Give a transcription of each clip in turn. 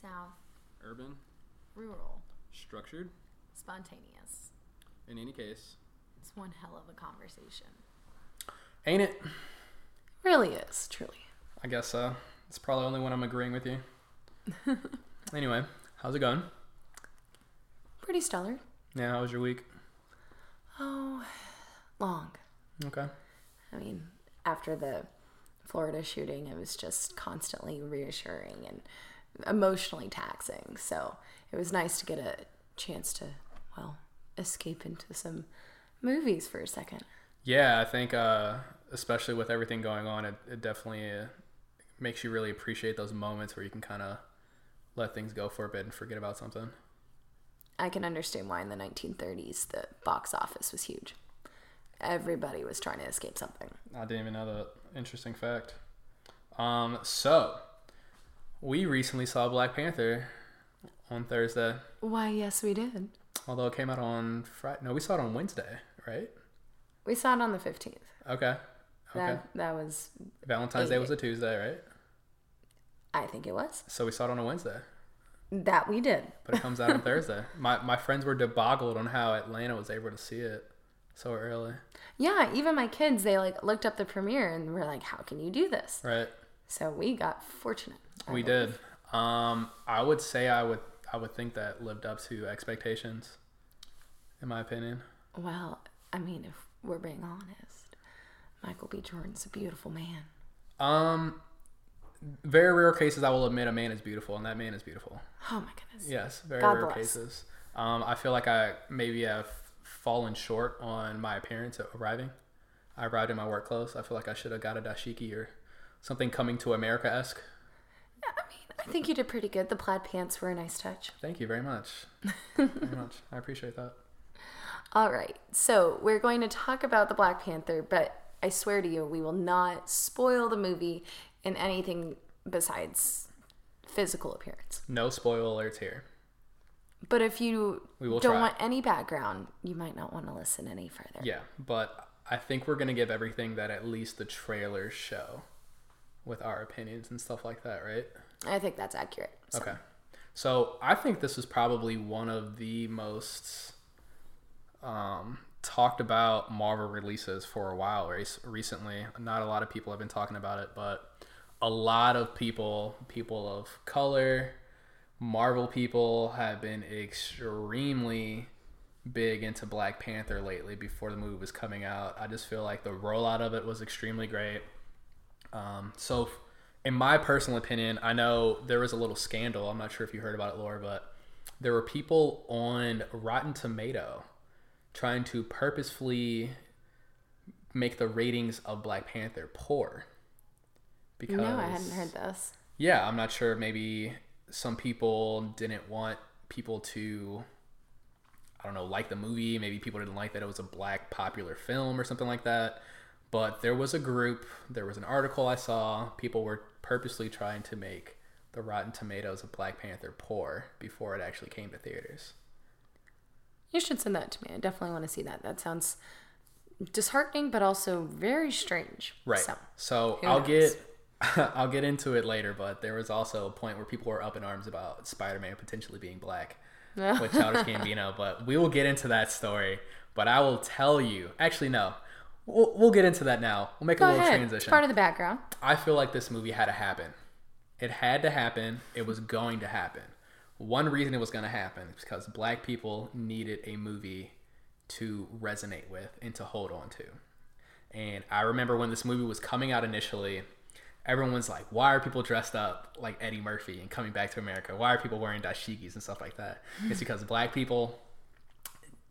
South, Urban, rural, structured. spontaneous. In any case, It's one hell of a conversation. ain't it? Really is, truly. I guess so. It's probably only when I'm agreeing with you. anyway, how's it going? Pretty stellar. Yeah, how was your week? Oh, long. Okay. I mean, after the Florida shooting, it was just constantly reassuring and emotionally taxing. So it was nice to get a chance to, well, escape into some movies for a second. Yeah, I think uh, especially with everything going on, it, it definitely uh, makes you really appreciate those moments where you can kind of let things go for a bit and forget about something. I can understand why in the 1930s the box office was huge. Everybody was trying to escape something. I didn't even know that. Interesting fact. Um, so we recently saw Black Panther on Thursday, Why, yes, we did. although it came out on Friday. No, we saw it on Wednesday, right? We saw it on the 15th. Okay. Okay. That, that was, Valentine's Day was a Tuesday, right? I think it was. So we saw it on a Wednesday, That we did. but it comes out on Thursday. My my friends were deboggled on how Atlanta was able to see it so early. Yeah, even my kids, they like looked up the premiere and were like, how can you do this? Right. So we got fortunate. We did. Um, I would say I would I would think that lived up to expectations, in my opinion. Well, I mean, if we're being honest, Michael B. Jordan's a beautiful man. Um, very rare cases I will admit a man is beautiful, and that man is beautiful. Oh my goodness. Yes, very God rare bless. cases. Um, I feel like I maybe have fallen short on my appearance at arriving. I arrived in my work clothes. I feel like I should have got a dashiki or something coming to America esque. I think you did pretty good. The plaid pants were a nice touch. Thank you very much. very much. I appreciate that. All right, so we're going to talk about the Black Panther, but I swear to you, we will not spoil the movie in anything besides physical appearance. No spoil alerts here. But if you don't try. want any background, you might not want to listen any further. Yeah, but I think we're gonna give everything that at least the trailers show, with our opinions and stuff like that, right? I think that's accurate. So. Okay. So I think this is probably one of the most um, talked about Marvel releases for a while rec- recently. Not a lot of people have been talking about it, but a lot of people, people of color, Marvel people, have been extremely big into Black Panther lately before the movie was coming out. I just feel like the rollout of it was extremely great. Um, so, in my personal opinion, I know there was a little scandal. I'm not sure if you heard about it, Laura, but there were people on Rotten Tomato trying to purposefully make the ratings of Black Panther poor. Because No, I hadn't heard this. yeah, I'm not sure. Maybe some people didn't want people to, I don't know, like the movie. Maybe people didn't like that it was a black popular film or something like that. But there was a group, there was an article I saw. People were purposely trying to make the Rotten Tomatoes of Black Panther poor before it actually came to theaters. You should send that to me. I definitely want to see that. That sounds disheartening, but also very strange. Right. So, So, I'll knows? get I'll get into it later, but there was also a point where people were up in arms about Spider-Man potentially being black with Childish Gambino, but we will get into that story. But I will tell you, actually, no, we'll, we'll get into that now. We'll make go a little ahead. It's transition. part of the background. I feel like this movie had to happen. It had to happen. It was going to happen. One reason it was going to happen is because black people needed a movie to resonate with and to hold on to. And I remember when this movie was coming out initially, everyone was like, why are people dressed up like Eddie Murphy and coming back to America? Why are people wearing dashikis and stuff like that? it's because black people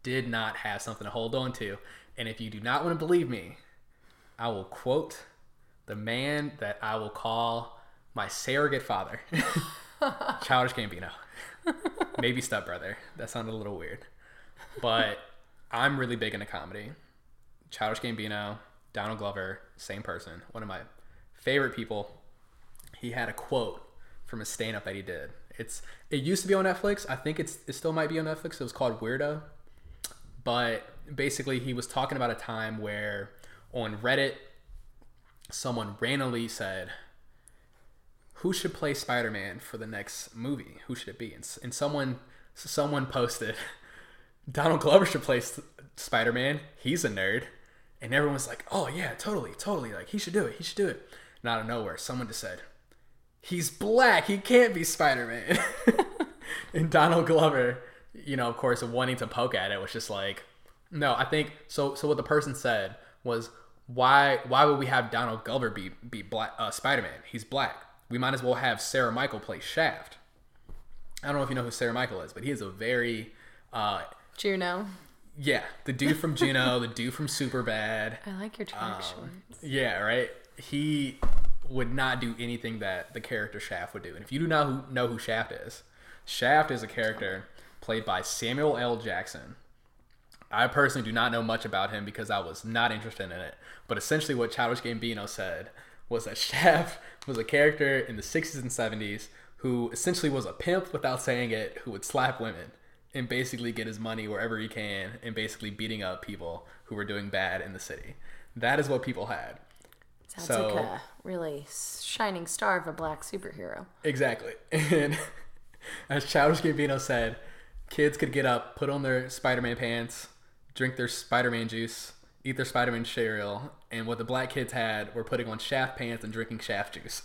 did not have something to hold on to. And if you do not want to believe me, I will quote the man that I will call my surrogate father, Childish Gambino. Maybe stepbrother. That sounded a little weird. But I'm really big into comedy. Childish Gambino, Donald Glover, same person. One of my favorite people. He had a quote from a stand up that he did. It's it used to be on Netflix. I think it's it still might be on Netflix. It was called Weirdo. But basically he was talking about a time where on Reddit someone randomly said who should play Spider-Man for the next movie? Who should it be? And, and someone someone posted Donald Glover should play Spider-Man. He's a nerd. And everyone was like, "Oh yeah, totally, totally. Like he should do it. He should do it." And out of nowhere, someone just said, "He's black. He can't be Spider-Man." and Donald Glover, you know, of course, wanting to poke at it was just like, "No, I think so." So what the person said was, "Why? Why would we have Donald Glover be be black uh, Spider-Man? He's black. We might as well have Sarah Michael play Shaft." I don't know if you know who Sarah Michael is, but he is a very uh, Juno. yeah, the dude from Juno, the dude from Superbad. I like your track shorts. Yeah, right. He would not do anything that the character Shaft would do. And if you do not know who Shaft is, Shaft is a character played by Samuel L. Jackson. I personally do not know much about him because I was not interested in it. But essentially, what Childish Gambino said was that Shaft was a character in the 60s and 70s who essentially was a pimp without saying it, who would slap women and basically get his money wherever he can and basically beating up people who were doing bad in the city. That is what people had. Sounds so- like a really shining star of a black superhero. Exactly. And as Childish Gambino said, kids could get up, put on their Spider-Man pants, drink their Spider-Man juice, eat their Spider-Man cereal, and what the black kids had were putting on Shaft pants and drinking Shaft juice.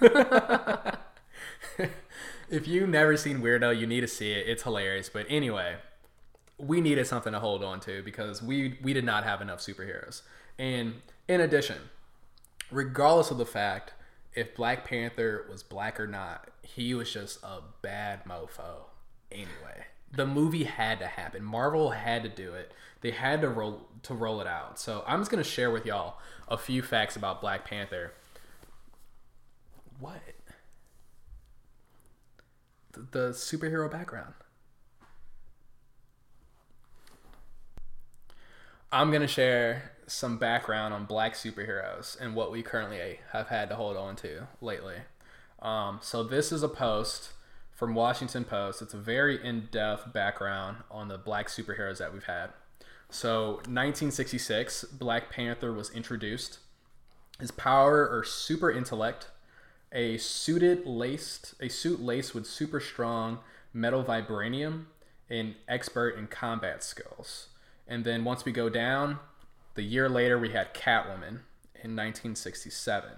if you've never seen Weirdo, you need to see it. It's hilarious. But anyway, we needed something to hold on to because we we did not have enough superheroes. And in addition, regardless of the fact if Black Panther was black or not, he was just a bad mofo. Anyway, the movie had to happen. Marvel had to do it. They had to roll to roll it out. So I'm just gonna share with y'all a few facts about Black Panther. What? The, superhero background. I'm to share some background on black superheroes and what we currently have had to hold on to lately. Um, so, this is a post from Washington Post. It's a very in depth background on the black superheroes that we've had. So, 1966, Black Panther was introduced. His power or super intellect, a suited laced, a suit laced with super strong metal vibranium, and expert in combat skills. And then once we go down, the year later we had Catwoman in 1967.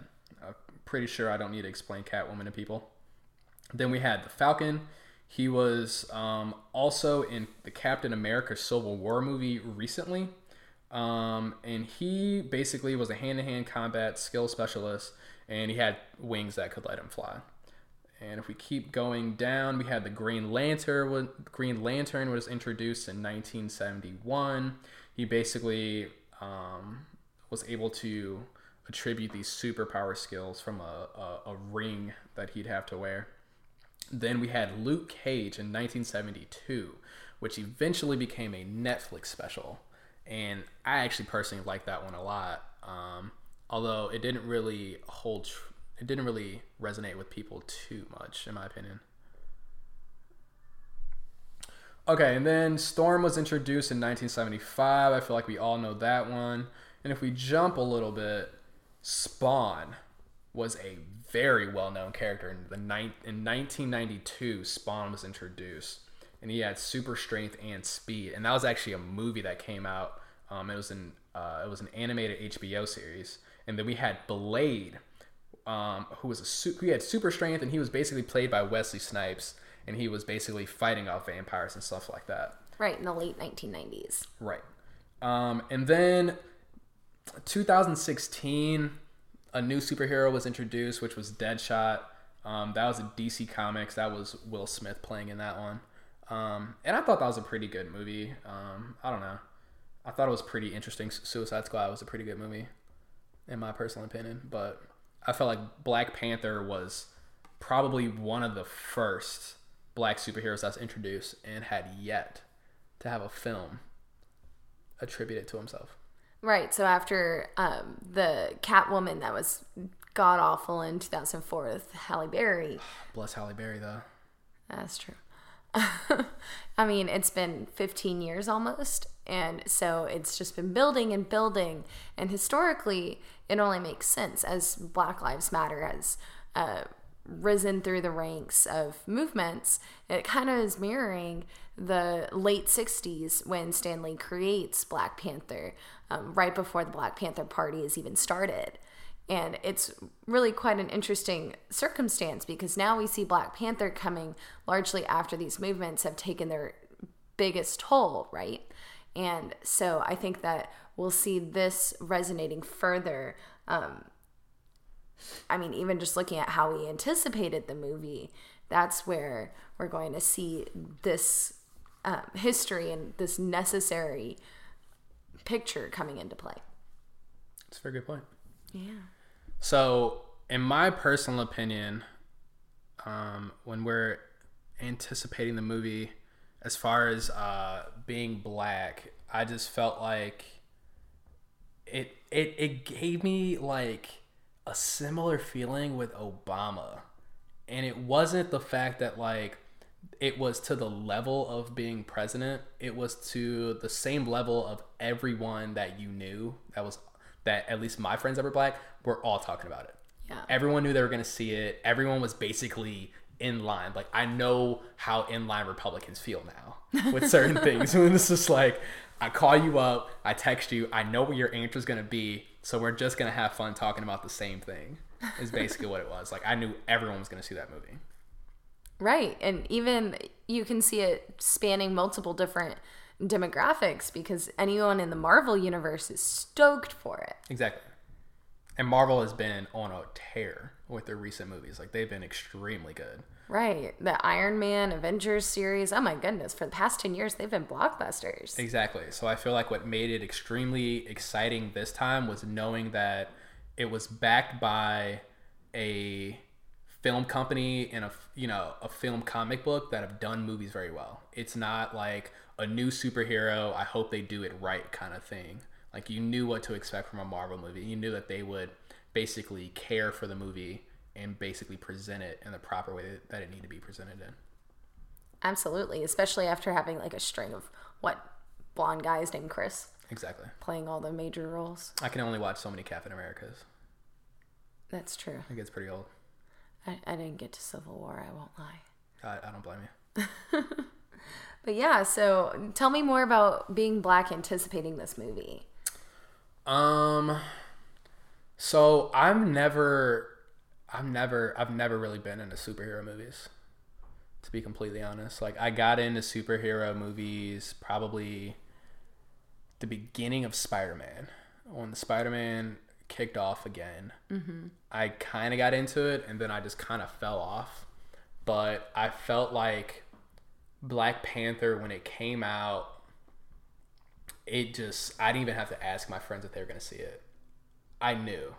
I'm pretty sure I don't need to explain Catwoman to people. Then we had the Falcon. He was um, also in the Captain America Civil War movie recently. Um, and he basically was a hand to hand combat skill specialist, and he had wings that could let him fly. And if we keep going down, we had the Green Lantern. Green Lantern was introduced in 1971. He basically um, was able to attribute these superpower skills from a, a, a ring that he'd have to wear. Then we had Luke Cage in 1972, which eventually became a Netflix special. And I actually personally like that one a lot. Um, although it didn't really hold, tr- it didn't really resonate with people too much, in my opinion. Okay, and then Storm was introduced in 1975. I feel like we all know that one. And if we jump a little bit, Spawn was a very well-known character in the ni- in 1992. Spawn was introduced, and he had super strength and speed. And that was actually a movie that came out. Um, it was an uh, it was an animated HBO series. And then we had Blade, um, who was a su- he had super strength, and he was basically played by Wesley Snipes, and he was basically fighting off vampires and stuff like that. Right in the late 1990s. Right. Um, and then 2016, a new superhero was introduced, which was Deadshot. Um, that was a DC Comics. That was Will Smith playing in that one. Um, and I thought that was a pretty good movie. Um, I don't know. I thought it was pretty interesting. Suicide Squad was a pretty good movie, in my personal opinion. But I felt like Black Panther was probably one of the first black superheroes that's introduced and had yet to have a film attributed to himself. Right. So after um, the Catwoman that was god awful in 2004 with Halle Berry, Bless Halle Berry, though. That's true. I mean, it's been 15 years almost. And so it's just been building and building. And historically, it only makes sense as Black Lives Matter has uh, risen through the ranks of movements. It kind of is mirroring the late 60s when Stan Lee creates Black Panther, um, right before the Black Panther Party is even started. And it's really quite an interesting circumstance because now we see Black Panther coming largely after these movements have taken their biggest toll, right? And so I think that we'll see this resonating further. Um, I mean, even just looking at how we anticipated the movie, that's where we're going to see this um, history and this necessary picture coming into play. That's a very good point. Yeah. So, in my personal opinion, um, when we're anticipating the movie, as far as uh, being black, I just felt like it it it gave me like a similar feeling with Obama. And it wasn't the fact that like it was to the level of being president, it was to the same level of everyone that you knew that was that at least my friends that were black were all talking about it. Yeah. Everyone knew they were going to see it. Everyone was basically in line. Like I know how in line Republicans feel now with certain things. When it's just like I call you up, I text you, I know what your answer is going to be, so we're just going to have fun talking about the same thing. Is basically what it was. Like I knew everyone was going to see that movie. Right. And even you can see it spanning multiple different demographics because anyone in the Marvel universe is stoked for it. Exactly. And Marvel has been on a tear with their recent movies. Like they've been extremely good. Right. The Iron Man Avengers series. Oh my goodness. For the past 10 years, they've been blockbusters. Exactly. So I feel like what made it extremely exciting this time was knowing that it was backed by a film company and a you know a film comic book that have done movies very well. It's not like a new superhero. I hope they do it right kind of thing. Like you knew what to expect from a Marvel movie. You knew that they would basically care for the movie and basically present it in the proper way that it needed to be presented in. Absolutely, especially after having like a string of what blonde guys named Chris Exactly. playing all the major roles. I can only watch so many Captain Americas. That's true. It gets pretty old. I, I didn't get to Civil War, I won't lie. I, I don't blame you. But yeah, so tell me more about being black anticipating this movie. Um, so I'm never, I'm never, I've never really been into superhero movies. To be completely honest, like I got into superhero movies probably the beginning of Spider-Man. When the Spider-Man kicked off again, mm-hmm. I kind of got into it, and then I just kind of fell off. But I felt like Black Panther when it came out it just I didn't even have to ask my friends if they were gonna see it. I knew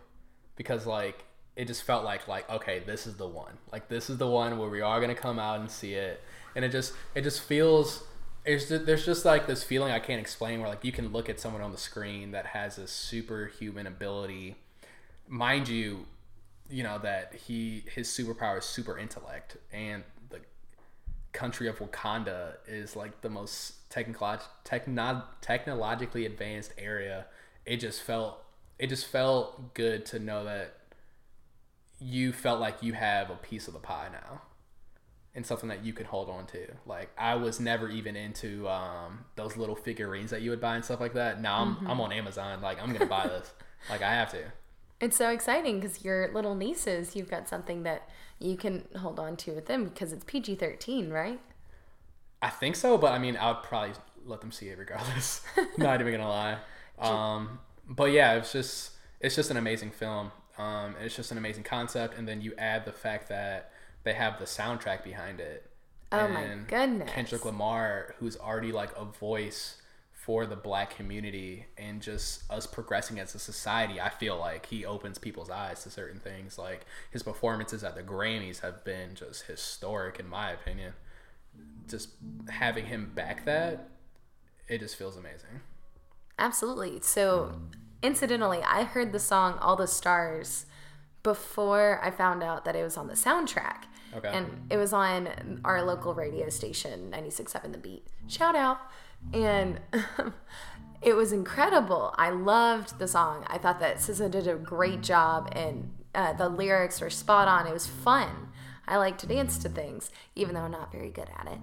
because like it just felt like like okay this is the one. Like this is the one where we are gonna come out and see it. And it just it just feels it's just, there's just like this feeling I can't explain where like you can look at someone on the screen that has a superhuman ability. Mind you you know that he his superpower is super intellect. And the country of Wakanda is like the most technical techno- technologically advanced area. It just felt it just felt good to know that you felt like you have a piece of the pie now and something that you can hold on to. Like I was never even into um, those little figurines that you would buy and stuff like that. Now I'm I'm on Amazon. Like I'm gonna buy this. like I have to. It's so exciting because your little nieces, you've got something that you can hold on to with them because it's PG 13, right? I think so, but I mean, I would probably let them see it regardless. Not even gonna lie. Um, but yeah, it's just it's just an amazing film. Um, it's just an amazing concept, and then you add the fact that they have the soundtrack behind it. Oh my goodness. Kendrick Lamar, who's already like a voice for the black community and just us progressing as a society, I feel like he opens people's eyes to certain things. Like his performances at the Grammys have been just historic, in my opinion. Just having him back that, it just feels amazing. Absolutely. So, incidentally, I heard the song All the Stars before I found out that it was on the soundtrack. Okay. And it was on our local radio station, 96.7 The Beat. Shout out. And it was incredible. I loved the song. I thought that SZA did a great job, and uh, the lyrics were spot on. It was fun. I like to dance to things, even though I'm not very good at it.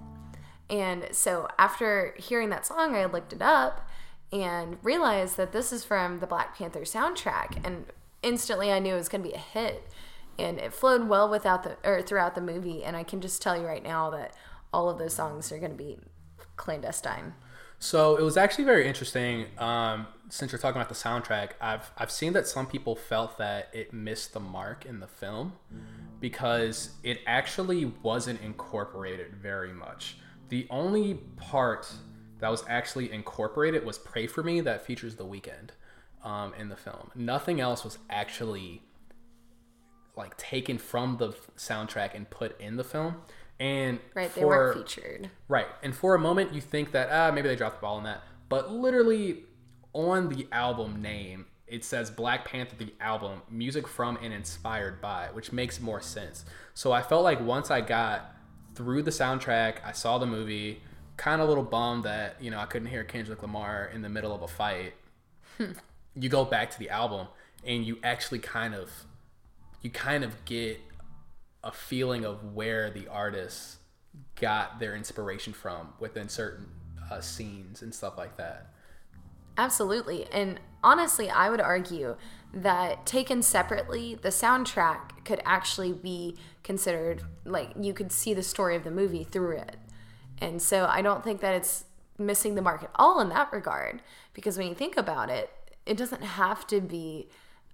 And so after hearing that song, I looked it up and realized that this is from the Black Panther soundtrack. And instantly I knew it was going to be a hit. And it flowed well without the or throughout the movie. And I can just tell you right now that all of those songs are going to be clandestine. So it was actually very interesting. Um, since you're talking about the soundtrack, I've I've seen that some people felt that it missed the mark in the film because it actually wasn't incorporated very much. The only part that was actually incorporated was "Pray for Me" that features The Weeknd um, in the film. Nothing else was actually like taken from the soundtrack and put in the film. And right, they weren't featured. Right. And for a moment, you think that, ah, maybe they dropped the ball on that. But literally, on the album name, it says Black Panther, the album, music from and inspired by, which makes more sense. So I felt like once I got through the soundtrack, I saw the movie, kind of a little bummed that, you know, I couldn't hear Kendrick Lamar in the middle of a fight. you go back to the album and you actually kind of you kind of get a feeling of where the artists got their inspiration from within certain uh, scenes and stuff like that. Absolutely. And honestly, I would argue that taken separately, the soundtrack could actually be considered like you could see the story of the movie through it. And so I don't think that it's missing the mark at all in that regard because when you think about it, it doesn't have to be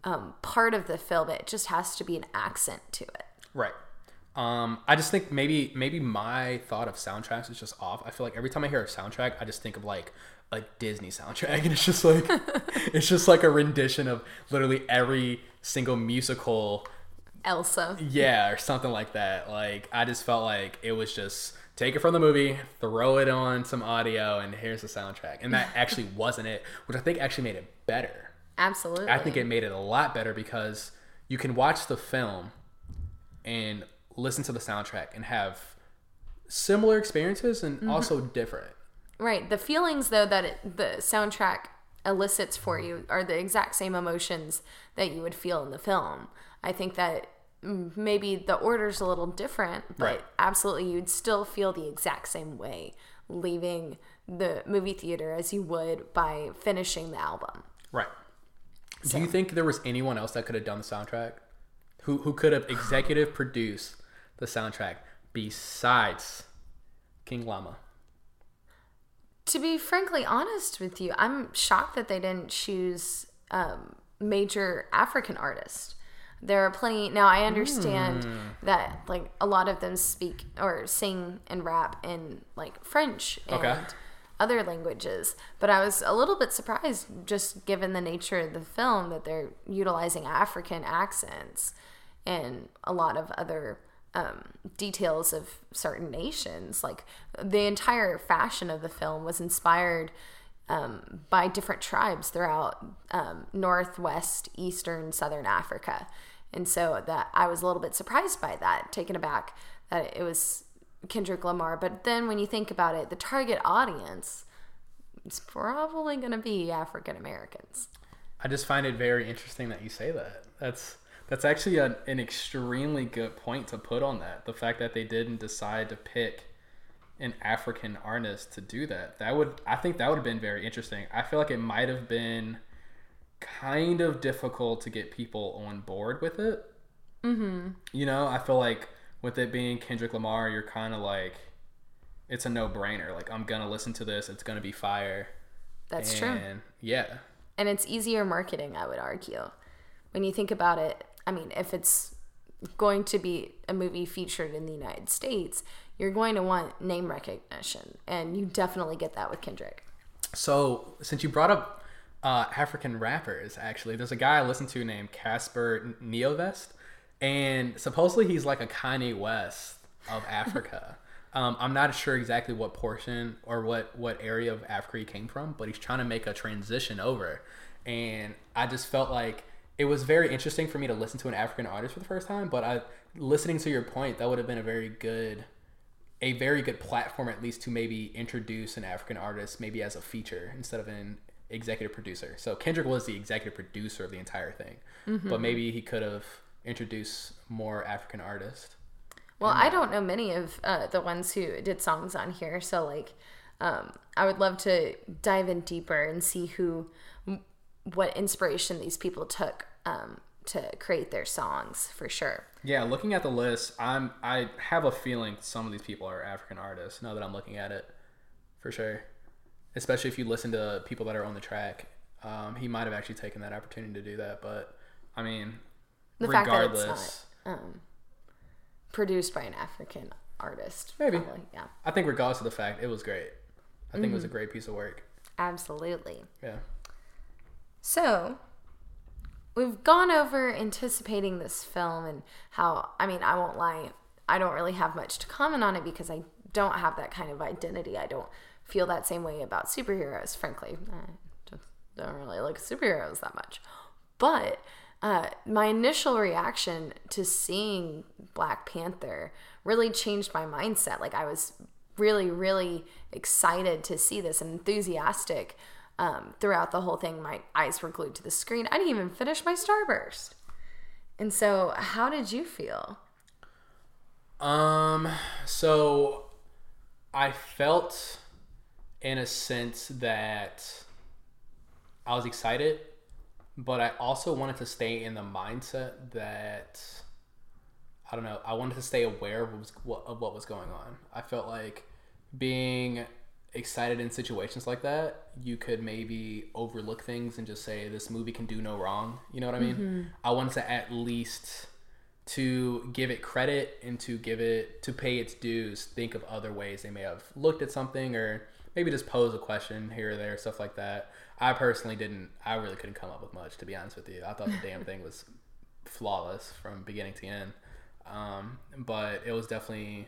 um, part of the film, it just has to be an accent to it. Right. Um, I just think maybe maybe my thought of soundtracks is just off. I feel like every time I hear a soundtrack, I just think of like a Disney soundtrack, and it's just like it's just like a rendition of literally every single musical. Elsa. Yeah, or something like that. Like I just felt like it was just take it from the movie, throw it on some audio, and here's the soundtrack. And that actually wasn't it, which I think actually made it better. Absolutely. I think it made it a lot better because you can watch the film and listen to the soundtrack and have similar experiences and mm-hmm. also different. Right. The feelings though that it, the soundtrack elicits for you are the exact same emotions that you would feel in the film. I think that maybe the order's a little different, but right. absolutely you'd still feel the exact same way leaving the movie theater as you would by finishing the album. Right. So. Do you think there was anyone else that could have done the soundtrack? Who who could have executive produced the soundtrack besides King Llama? To be frankly honest with you, I'm shocked that they didn't choose um, major African artists. There are plenty. Now I understand mm. that like a lot of them speak or sing and rap in like French and okay. other languages, but I was a little bit surprised just given the nature of the film that they're utilizing African accents and a lot of other um, details of certain nations. Like the entire fashion of the film was inspired um, by different tribes throughout um, northwest, eastern, southern Africa. And so that I was a little bit surprised by that, taken aback that it was Kendrick Lamar. But then when you think about it, the target audience is probably going to be African Americans. I just find it very interesting that you say that. That's that's actually a, an extremely good point to put on that. The fact that they didn't decide to pick an African artist to do that. That would I think that would have been very interesting. I feel like it might have been kind of difficult to get people on board with it. Mm-hmm. You know, I feel like with it being Kendrick Lamar, you're kind of like, it's a no brainer. Like, I'm going to listen to this, it's going to be fire. That's and, true. Yeah. And it's easier marketing, I would argue. When you think about it, I mean, if it's going to be a movie featured in the United States, you're going to want name recognition, and you definitely get that with Kendrick. So, since you brought up uh, African rappers, actually, there's a guy I listen to named Cassper Nyovest, and supposedly he's like a Kanye West of Africa. um, I'm not sure exactly what portion or what what area of Africa he came from, but he's trying to make a transition over, and I just felt like it was very interesting for me to listen to an African artist for the first time. But I, listening to your point, that would have been a very good, a very good platform at least to maybe introduce an African artist maybe as a feature instead of an executive producer. So Kendrick was the executive producer of the entire thing, mm-hmm. but maybe he could have introduced more African artists. Well, I don't know many of uh, the ones who did songs on here, so like, um, I would love to dive in deeper and see who, what inspiration these people took um, to create their songs for sure. Yeah, looking at the list, I'm I have a feeling some of these people are African artists. Now that I'm looking at it, for sure. Especially if you listen to people that are on the track, um, he might have actually taken that opportunity to do that. But I mean, The fact that it's not um, produced by an African artist, Maybe. probably, yeah, I think regardless of the fact, it was great. I think it was a great piece of work. absolutely. Yeah. So, we've gone over anticipating this film and how, I mean, I won't lie, I don't really have much to comment on it because I don't have that kind of identity. I don't feel that same way about superheroes, frankly. I just don't really like superheroes that much. But uh, my initial reaction to seeing Black Panther really changed my mindset. Like, I was really, really excited to see this and enthusiastic um, throughout the whole thing. My eyes were glued to the screen. I didn't even finish my Starburst. And so, how did you feel? Um, so I felt in a sense that I was excited, but I also wanted to stay in the mindset that I don't know, I wanted to stay aware of what was, what, of what was going on. I felt like being excited in situations like that, you could maybe overlook things and just say this movie can do no wrong. You know what I mean? Mm-hmm. I wanted to at least to give it credit and to give it to pay its dues think of other ways they may have looked at something or maybe just pose a question here or there stuff like that. I personally didn't i really couldn't come up with much to be honest with you. I thought the damn thing was flawless from beginning to end. Um, but it was definitely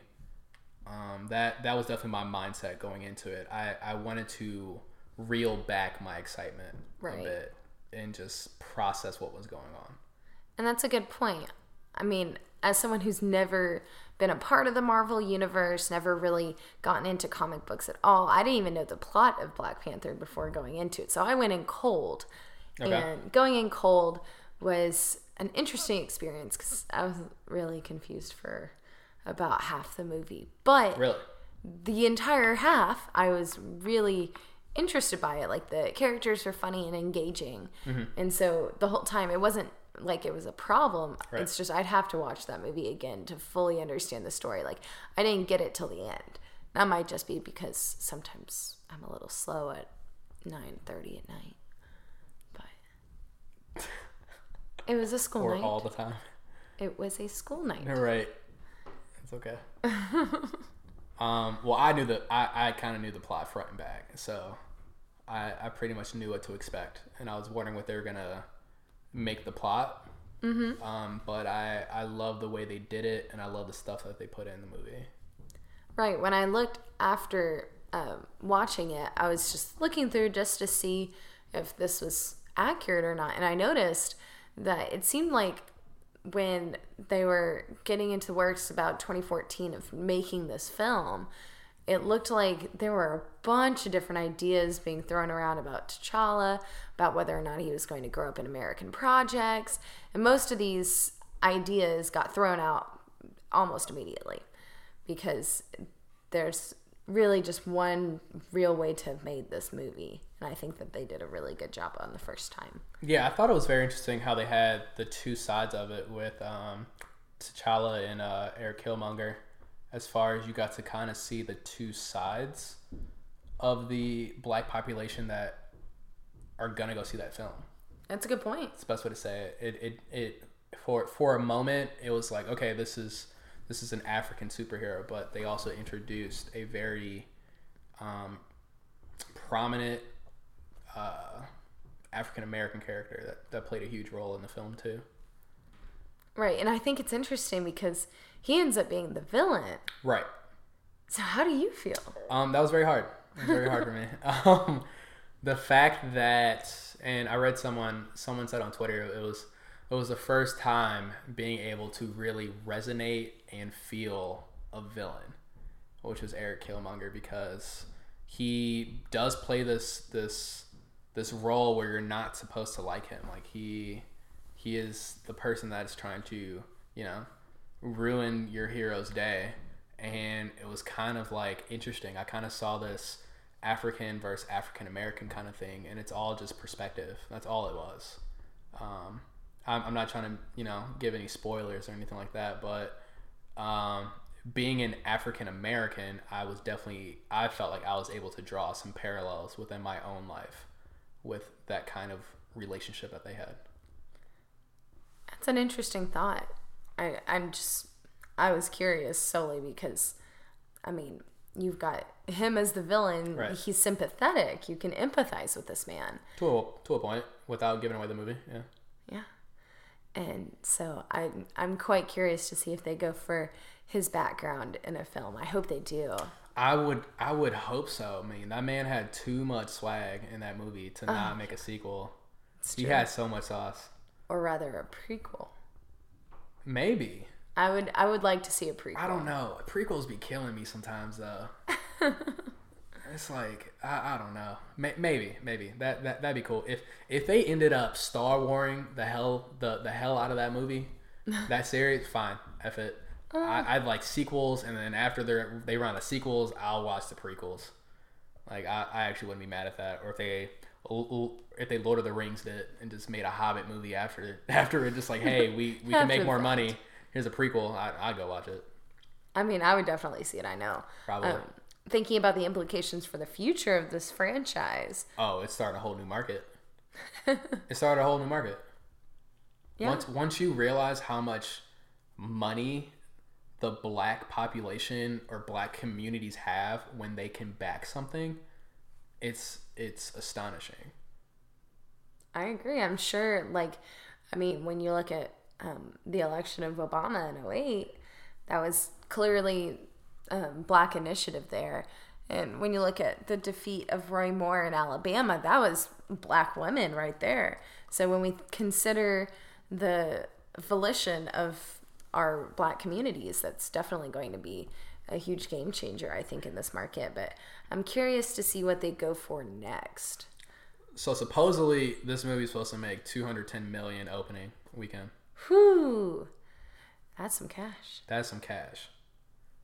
um, that that was definitely my mindset going into it. I i wanted to reel back my excitement Right. a bit and just process what was going on. And that's a good point. I mean, as someone who's never been a part of the Marvel universe, never really gotten into comic books at all, I didn't even know the plot of Black Panther before going into it. So I went in cold. Okay. And going in cold was an interesting experience because I was really confused for about half the movie. But really the entire half, I was really interested by it. Like the characters were funny and engaging, Mm-hmm. and so the whole time it wasn't like it was a problem. Right. It's just I'd have to watch that movie again to fully understand the story. Like I didn't get it till the end. That might just be because sometimes I'm a little slow at nine thirty at night, but it was a school or night. all the time it was a school night. Right. It's okay. um, well, I knew the I, I kind of knew the plot front and back, so I I pretty much knew what to expect, and I was wondering what they were gonna make the plot. Mm-hmm. Um, but I I love the way they did it, and I love the stuff that they put in the movie. Right. When I looked after um, watching it, I was just looking through just to see if this was accurate or not. And I noticed that it seemed like when they were getting into the works about 2014 of making this film, it looked like there were a bunch of different ideas being thrown around about T'Challa, about whether or not he was going to grow up in American projects. And most of these ideas got thrown out almost immediately because there's really just one real way to have made this movie. And I think that they did a really good job on the first time. Yeah, I thought it was very interesting how they had the two sides of it with um, T'Challa and uh, Eric Killmonger, as far as you got to kind of see the two sides of the black population that are gonna go see that film. That's a good point. It's the best way to say it. It it, it for for a moment it was like okay this is this is an African superhero, but they also introduced a very um, prominent uh, African American character that, that played a huge role in the film too. Right. And I think it's interesting because he ends up being the villain. Right. So how do you feel? Um, that was very hard. It was very hard for me. Um, the fact that, and I read someone, someone said on Twitter, it was, it was the first time being able to really resonate and feel a villain, which was Eric Killmonger, because he does play this, this, this role where you're not supposed to like him. Like he, he is the person that is trying to, you know, ruin your hero's day. And it was kind of like interesting. I kind of saw this African versus African American kind of thing, and it's all just perspective. That's all it was. Um, I'm, I'm not trying to, you know, give any spoilers or anything like that, but um, being an African American, I was definitely, I felt like I was able to draw some parallels within my own life with that kind of relationship that they had. That's an interesting thought. I, I'm just, I was curious solely because, I mean, you've got him as the villain. Right. He's sympathetic. You can empathize with this man. To a, to a point, without giving away the movie, yeah. Yeah. And so I, I'm quite curious to see if they go for his background in a film. I hope they do. I would I would hope so. I mean, that man had too much swag in that movie to not make a sequel. He had so much sauce. Or rather, a prequel. Maybe. I would, I would like to see a prequel. I don't know. Prequels be killing me sometimes though. it's like I, I don't know. May, maybe maybe that that that'd be cool if if they ended up Star Warring the hell the the hell out of that movie, that series. Fine, f it. I, uh. I'd like sequels, and then after they they run the sequels, I'll watch the prequels. Like I, I actually wouldn't be mad at that. Or if they if they Lord of the Rings did and just made a Hobbit movie after it, after it, just like hey we we can make more the money. Here's a prequel. I I'd go watch it. I mean, I would definitely see it. I know. Probably. Um, thinking about the implications for the future of this franchise. Oh, it started a whole new market. it started a whole new market. Yeah. Once once you realize how much money the black population or black communities have when they can back something, it's it's astonishing. I agree. I'm sure, like, I mean, when you look at um, the election of Obama in 08, that was clearly um, black initiative there. And when you look at the defeat of Roy Moore in Alabama, that was black women right there. So when we consider the volition of our black communities, that's definitely going to be a huge game changer, I think, in this market. But I'm curious to see what they go for next. So supposedly this movie's supposed to make 210 million opening weekend. Whew. That's some cash. That's some cash.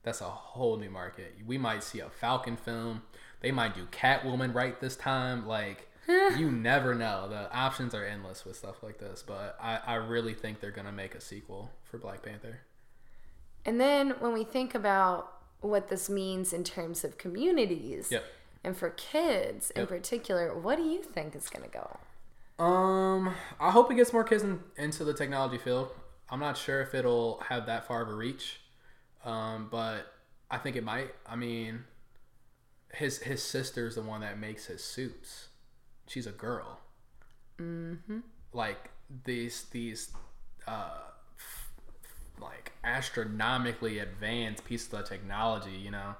That's a whole new market. We might see a Falcon film. They might do Catwoman right this time. Like you never know. The options are endless with stuff like this. But I, I really think they're gonna make a sequel for Black Panther. And then when we think about what this means in terms of communities Yep. and for kids in particular, what do you think is going to go? Um, I hope it gets more kids in, into the technology field. I'm not sure if it'll have that far of a reach, um, but I think it might. I mean, his his sister's the one that makes his suits. She's a girl. Mm-hmm. Like these these uh, astronomically advanced pieces of technology. You know,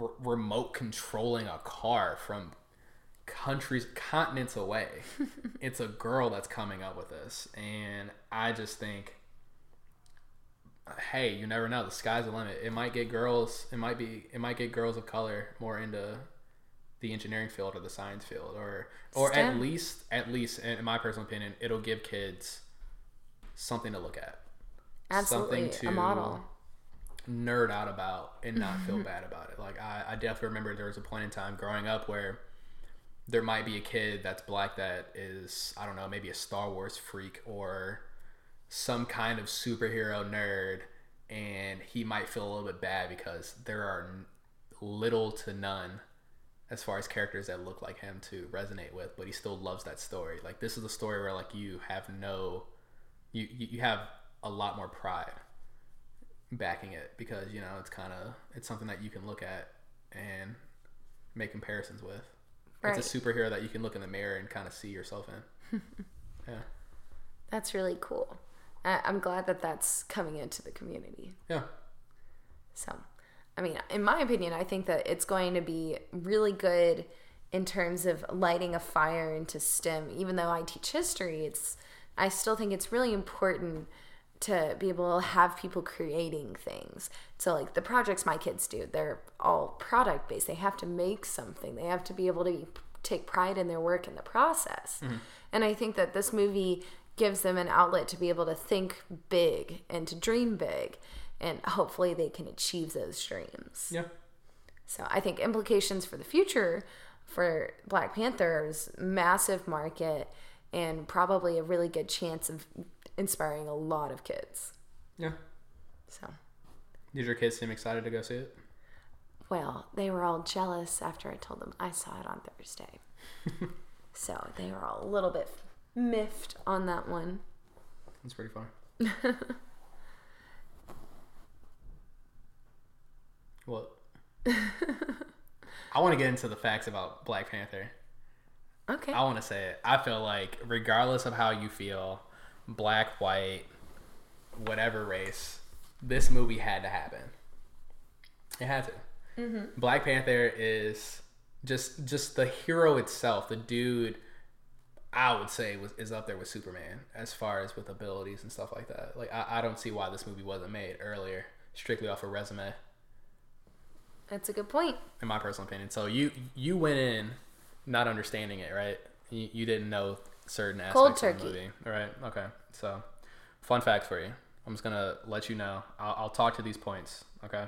R- remote controlling a car from countries continents away. It's a girl that's coming up with this and i just think hey you never know the sky's the limit. It might get girls it might be it might get girls of color more into the engineering field or the science field or or at least at least in my personal opinion it'll give kids something to look at Absolutely, something a model. nerd out about and not feel mm-hmm. bad about it. Like I, I definitely remember there was a point in time growing up where there might be a kid that's black that is I don't know maybe a Star Wars freak or some kind of superhero nerd, and he might feel a little bit bad because there are n- little to none as far as characters that look like him to resonate with, but he still loves that story. Like this is a story where like you have no, you you have a lot more pride backing it because you know it's kind of it's something that you can look at and make comparisons with. Right. It's a superhero that you can look in the mirror and kind of see yourself in. yeah, That's really cool. I- I'm glad that that's coming into the community. yeah, So, I mean, in my opinion, I think that it's going to be really good in terms of lighting a fire into STEM. Even though I teach history, it's I still think it's really important to be able to have people creating things. So like the projects my kids do, they're all product based. They have to make something. They have to be able to be, take pride in their work in the process. Mm-hmm. And I think that this movie gives them an outlet to be able to think big and to dream big and hopefully they can achieve those dreams. Yeah. So I think implications for the future for Black Panther's massive market and probably a really good chance of inspiring a lot of kids. Yeah. So, Did your kids seem excited to go see it? well, they were all jealous after I told them I saw it on Thursday. so they were all a little bit miffed on that one. That's pretty fun. What? I want to get into the facts about Black Panther. Okay. I want to say it. I feel like, regardless of how you feel, black, white, whatever race, this movie had to happen. It had to. Mm-hmm. Black Panther is just just the hero itself. The dude, I would say, was is up there with Superman as far as with abilities and stuff like that. Like I, I don't see why this movie wasn't made earlier, strictly off a resume, That's a good point. in my personal opinion. So you you went in not understanding it, right? You, you didn't know certain aspects Cold of the movie, all right? Okay, so fun fact for you. I'm just gonna let you know. I'll, I'll talk to these points, okay?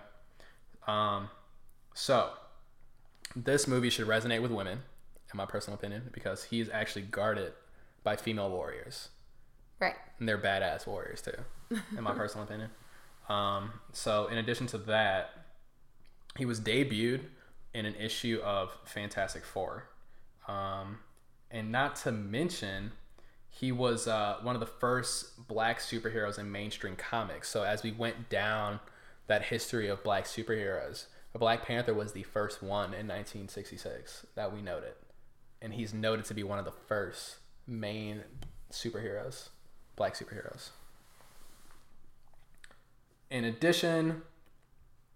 Um, so this movie should resonate with women, in my personal opinion, because he's actually guarded by female warriors Right. and they're badass warriors too, in my personal opinion. Um, so in addition to that, he was debuted in an issue of Fantastic Four, um, and not to mention, he was uh, one of the first black superheroes in mainstream comics. So as we went down that history of black superheroes, Black Panther was the first one in 1966 that we noted, and he's noted to be one of the first main superheroes, black superheroes. In addition,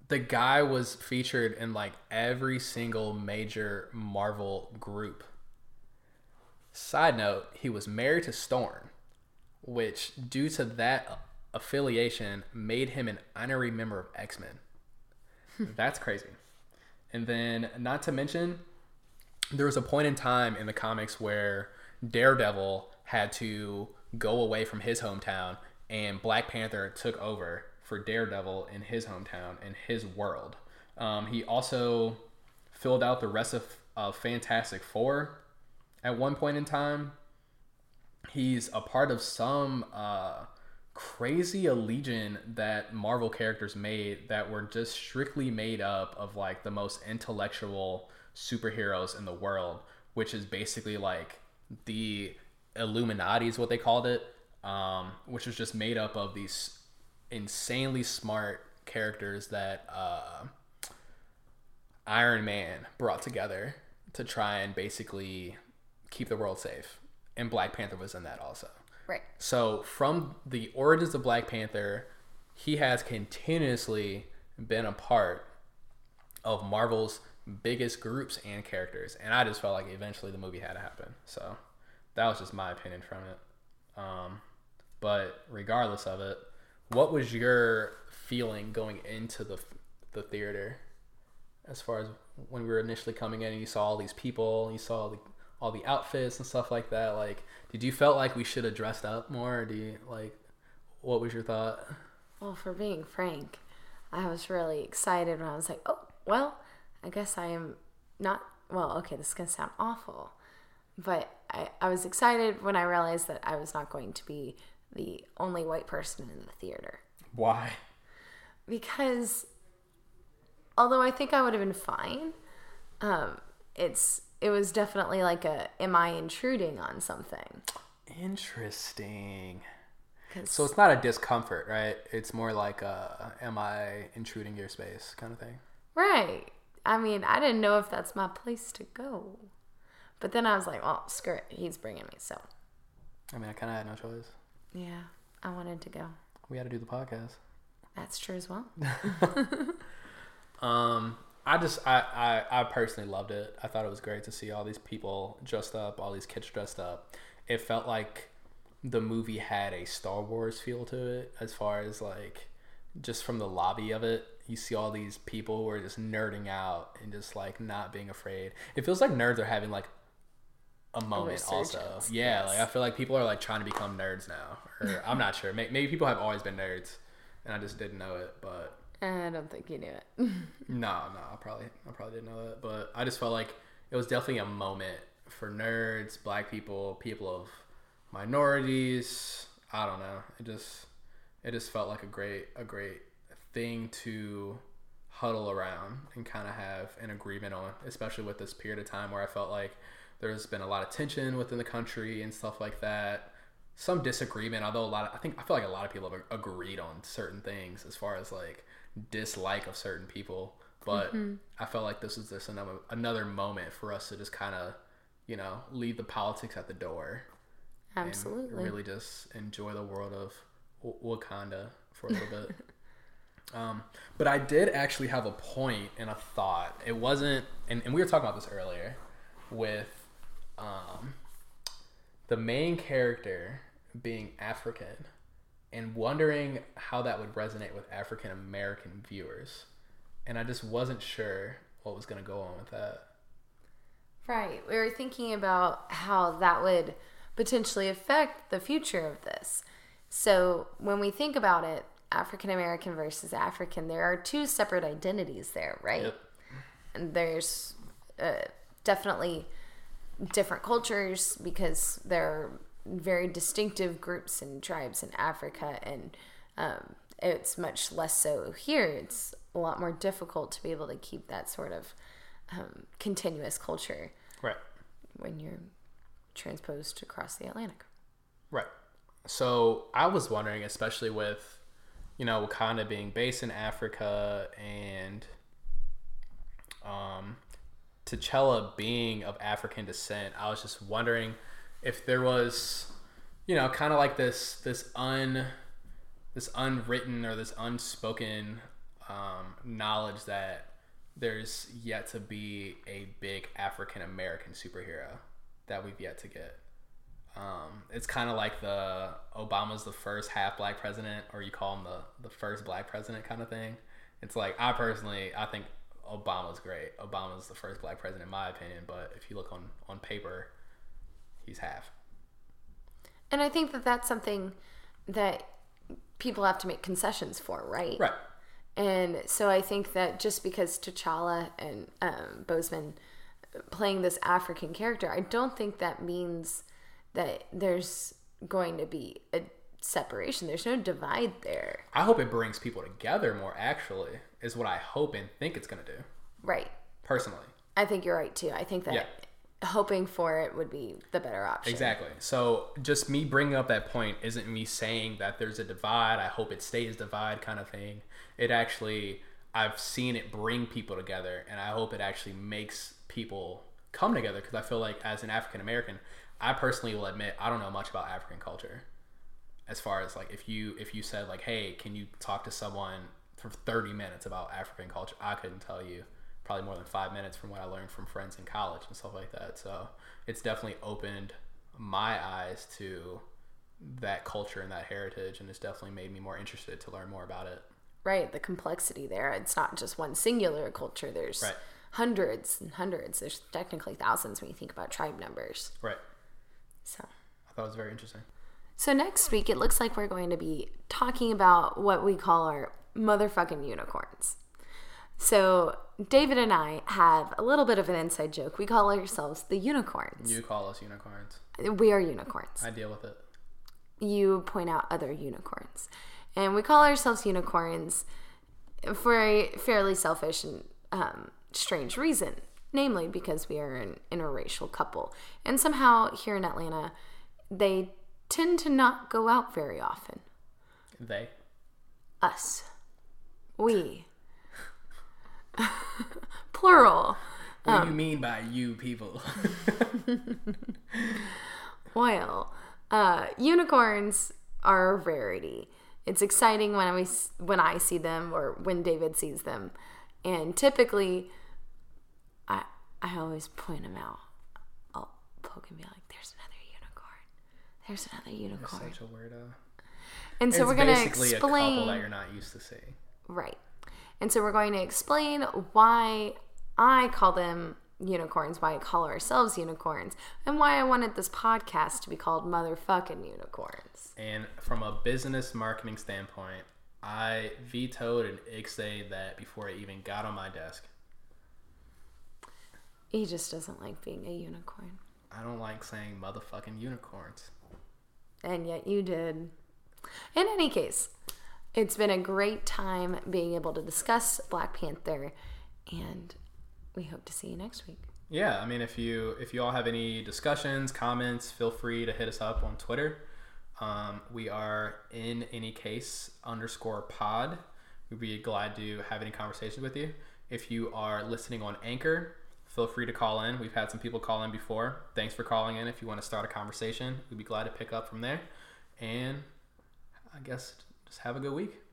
the guy was featured in like every single major Marvel group. Side note, he was married to Storm, which, due to that affiliation, made him an honorary member of X Men. That's crazy. And then, not to mention, there was a point in time in the comics where Daredevil had to go away from his hometown, and Black Panther took over for Daredevil in his hometown in his world. Um, he also filled out the rest of, of Fantastic Four at one point in time. He's a part of some uh, crazy legion that Marvel characters made that were just strictly made up of like the most intellectual superheroes in the world, which is basically like the Illuminati is what they called it, um, which was just made up of these insanely smart characters that uh, Iron Man brought together to try and basically keep the world safe. And Black Panther was in that also. Right. So from the origins of Black Panther, he has continuously been a part of Marvel's biggest groups and characters, and I just felt like eventually the movie had to happen. So that was just my opinion from it. Um, but regardless of it, what was your feeling going into the the theater, as far as when we were initially coming in and you saw all these people, you saw the, all the outfits and stuff like that? Like, did you felt like we should have dressed up more? Or do you like? What was your thought? Well, for being frank, I was really excited when I was like, oh, well, I guess I am not. Well, okay, this is going to sound awful. But I, I was excited when I realized that I was not going to be the only white person in the theater. Why? Because although I think I would have been fine, um, it's it was definitely like a am I intruding on something? Interesting. So it's not a discomfort, right? It's more like a "Am I intruding your space?" kind of thing. Right. I mean, I didn't know if that's my place to go. But then I was like, well, screw it. He's bringing me. So, I mean, I kind of had no choice. yeah, I wanted to go. We had to do the podcast. That's true as well. Um, I just I, I I personally loved it. I thought it was great to see all these people dressed up, all these kids dressed up. It felt like the movie had a Star Wars feel to it, as far as like just from the lobby of it. You see all these people who are just nerding out and just like not being afraid. It feels like nerds are having like a moment also. Yeah, yes. like I feel like people are like trying to become nerds now. Or I'm not sure. Maybe people have always been nerds and I just didn't know it. But Eh, I don't think you knew it. no, no, I probably I probably didn't know that. But I just felt like it was definitely a moment for nerds, black people, people of minorities. I don't know. It just it just felt like a great a great thing to huddle around and kind of have an agreement on, especially with this period of time where I felt like there's been a lot of tension within the country and stuff like that. Some disagreement, although a lot of I think I feel like a lot of people have agreed on certain things as far as like dislike of certain people. But mm-hmm. I felt like this was just another another moment for us to just kind of, you know, leave the politics at the door. Absolutely. really just enjoy the world of Wakanda for a little bit. Um, but I did actually have a point and a thought. It wasn't, and, and we were talking about this earlier with um, the main character being African and wondering how that would resonate with African American viewers. And I just wasn't sure what was going to go on with that. Right. We were thinking about how that would potentially affect the future of this. So when we think about it, African American versus African, there are two separate identities there, right? Yep. And there's uh, definitely different cultures because there are very distinctive groups and tribes in Africa, and um, it's much less so here. It's a lot more difficult to be able to keep that sort of um, continuous culture, right? When you're transposed across the Atlantic, right? So I was wondering, especially with you know, Wakanda being based in Africa and um, T'Challa being of African descent, I was just wondering if there was, you know, kind of like this this un this unwritten or this unspoken um, knowledge that there's yet to be a big African American superhero that we've yet to get. Um, it's kind of like the Obama's the first half black president, or you call him the the first black president kind of thing. It's like I personally I think Obama's great. Obama's the first black president in my opinion, but if you look on on paper, he's half. And I think that that's something that people have to make concessions for, right? Right. And so I think that just because T'Challa and um, Boseman playing this African character, I don't think that means that there's going to be a separation. There's no divide there. I hope it brings people together more, actually, is what I hope and think it's going to do. Right. Personally. I think you're right, too. I think that yeah. Hoping for it would be the better option. Exactly. So just me bringing up that point isn't me saying that there's a divide. I hope it stays divide kind of thing. It actually, I've seen it bring people together, and I hope it actually makes people come together because I feel like as an African American, I personally will admit I don't know much about African culture. As far as like if you if you said like, hey, can you talk to someone for 30 minutes about African culture? I couldn't tell you probably more than five minutes from what I learned from friends in college and stuff like that. So it's definitely opened my eyes to that culture and that heritage, and it's definitely made me more interested to learn more about it. Right, the complexity there. It's not just one singular culture. There's right. hundreds and hundreds. There's technically thousands when you think about tribe numbers. Right. So I thought it was very interesting. So next week, it looks like we're going to be talking about what we call our motherfucking unicorns. So David and I have a little bit of an inside joke. We call ourselves the unicorns. You call us unicorns. We are unicorns. I deal with it. You point out other unicorns. And we call ourselves unicorns for a fairly selfish and um, strange reason namely because we are an interracial couple. And somehow here in Atlanta, they tend to not go out very often. They? Us. We. Plural. What um, do you um, mean by you people? well, uh, unicorns are a rarity. It's exciting when I when I see them or when David sees them, and typically I I always point them out. I'll poke and be like, "There's another unicorn. There's another unicorn." You're such a weirdo. And so it's we're going to explain a couple that you're not used to seeing. Right. And so we're going to explain why I call them unicorns, why I call ourselves unicorns, and why I wanted this podcast to be called Motherfucking Unicorns. And from a business marketing standpoint, I vetoed an Ixay that before it even got on my desk. He just doesn't like being a unicorn. I don't like saying motherfucking unicorns. And yet you did. In any case, it's been a great time being able to discuss Black Panther, and we hope to see you next week. Yeah, I mean, if you if you all have any discussions, comments, feel free to hit us up on Twitter. Um, we are in any case underscore pod. We'd be glad to have any conversations with you. If you are listening on Anchor, feel free to call in. We've had some people call in before. Thanks for calling in. If you want to start a conversation, we'd be glad to pick up from there. And I guess just have a good week.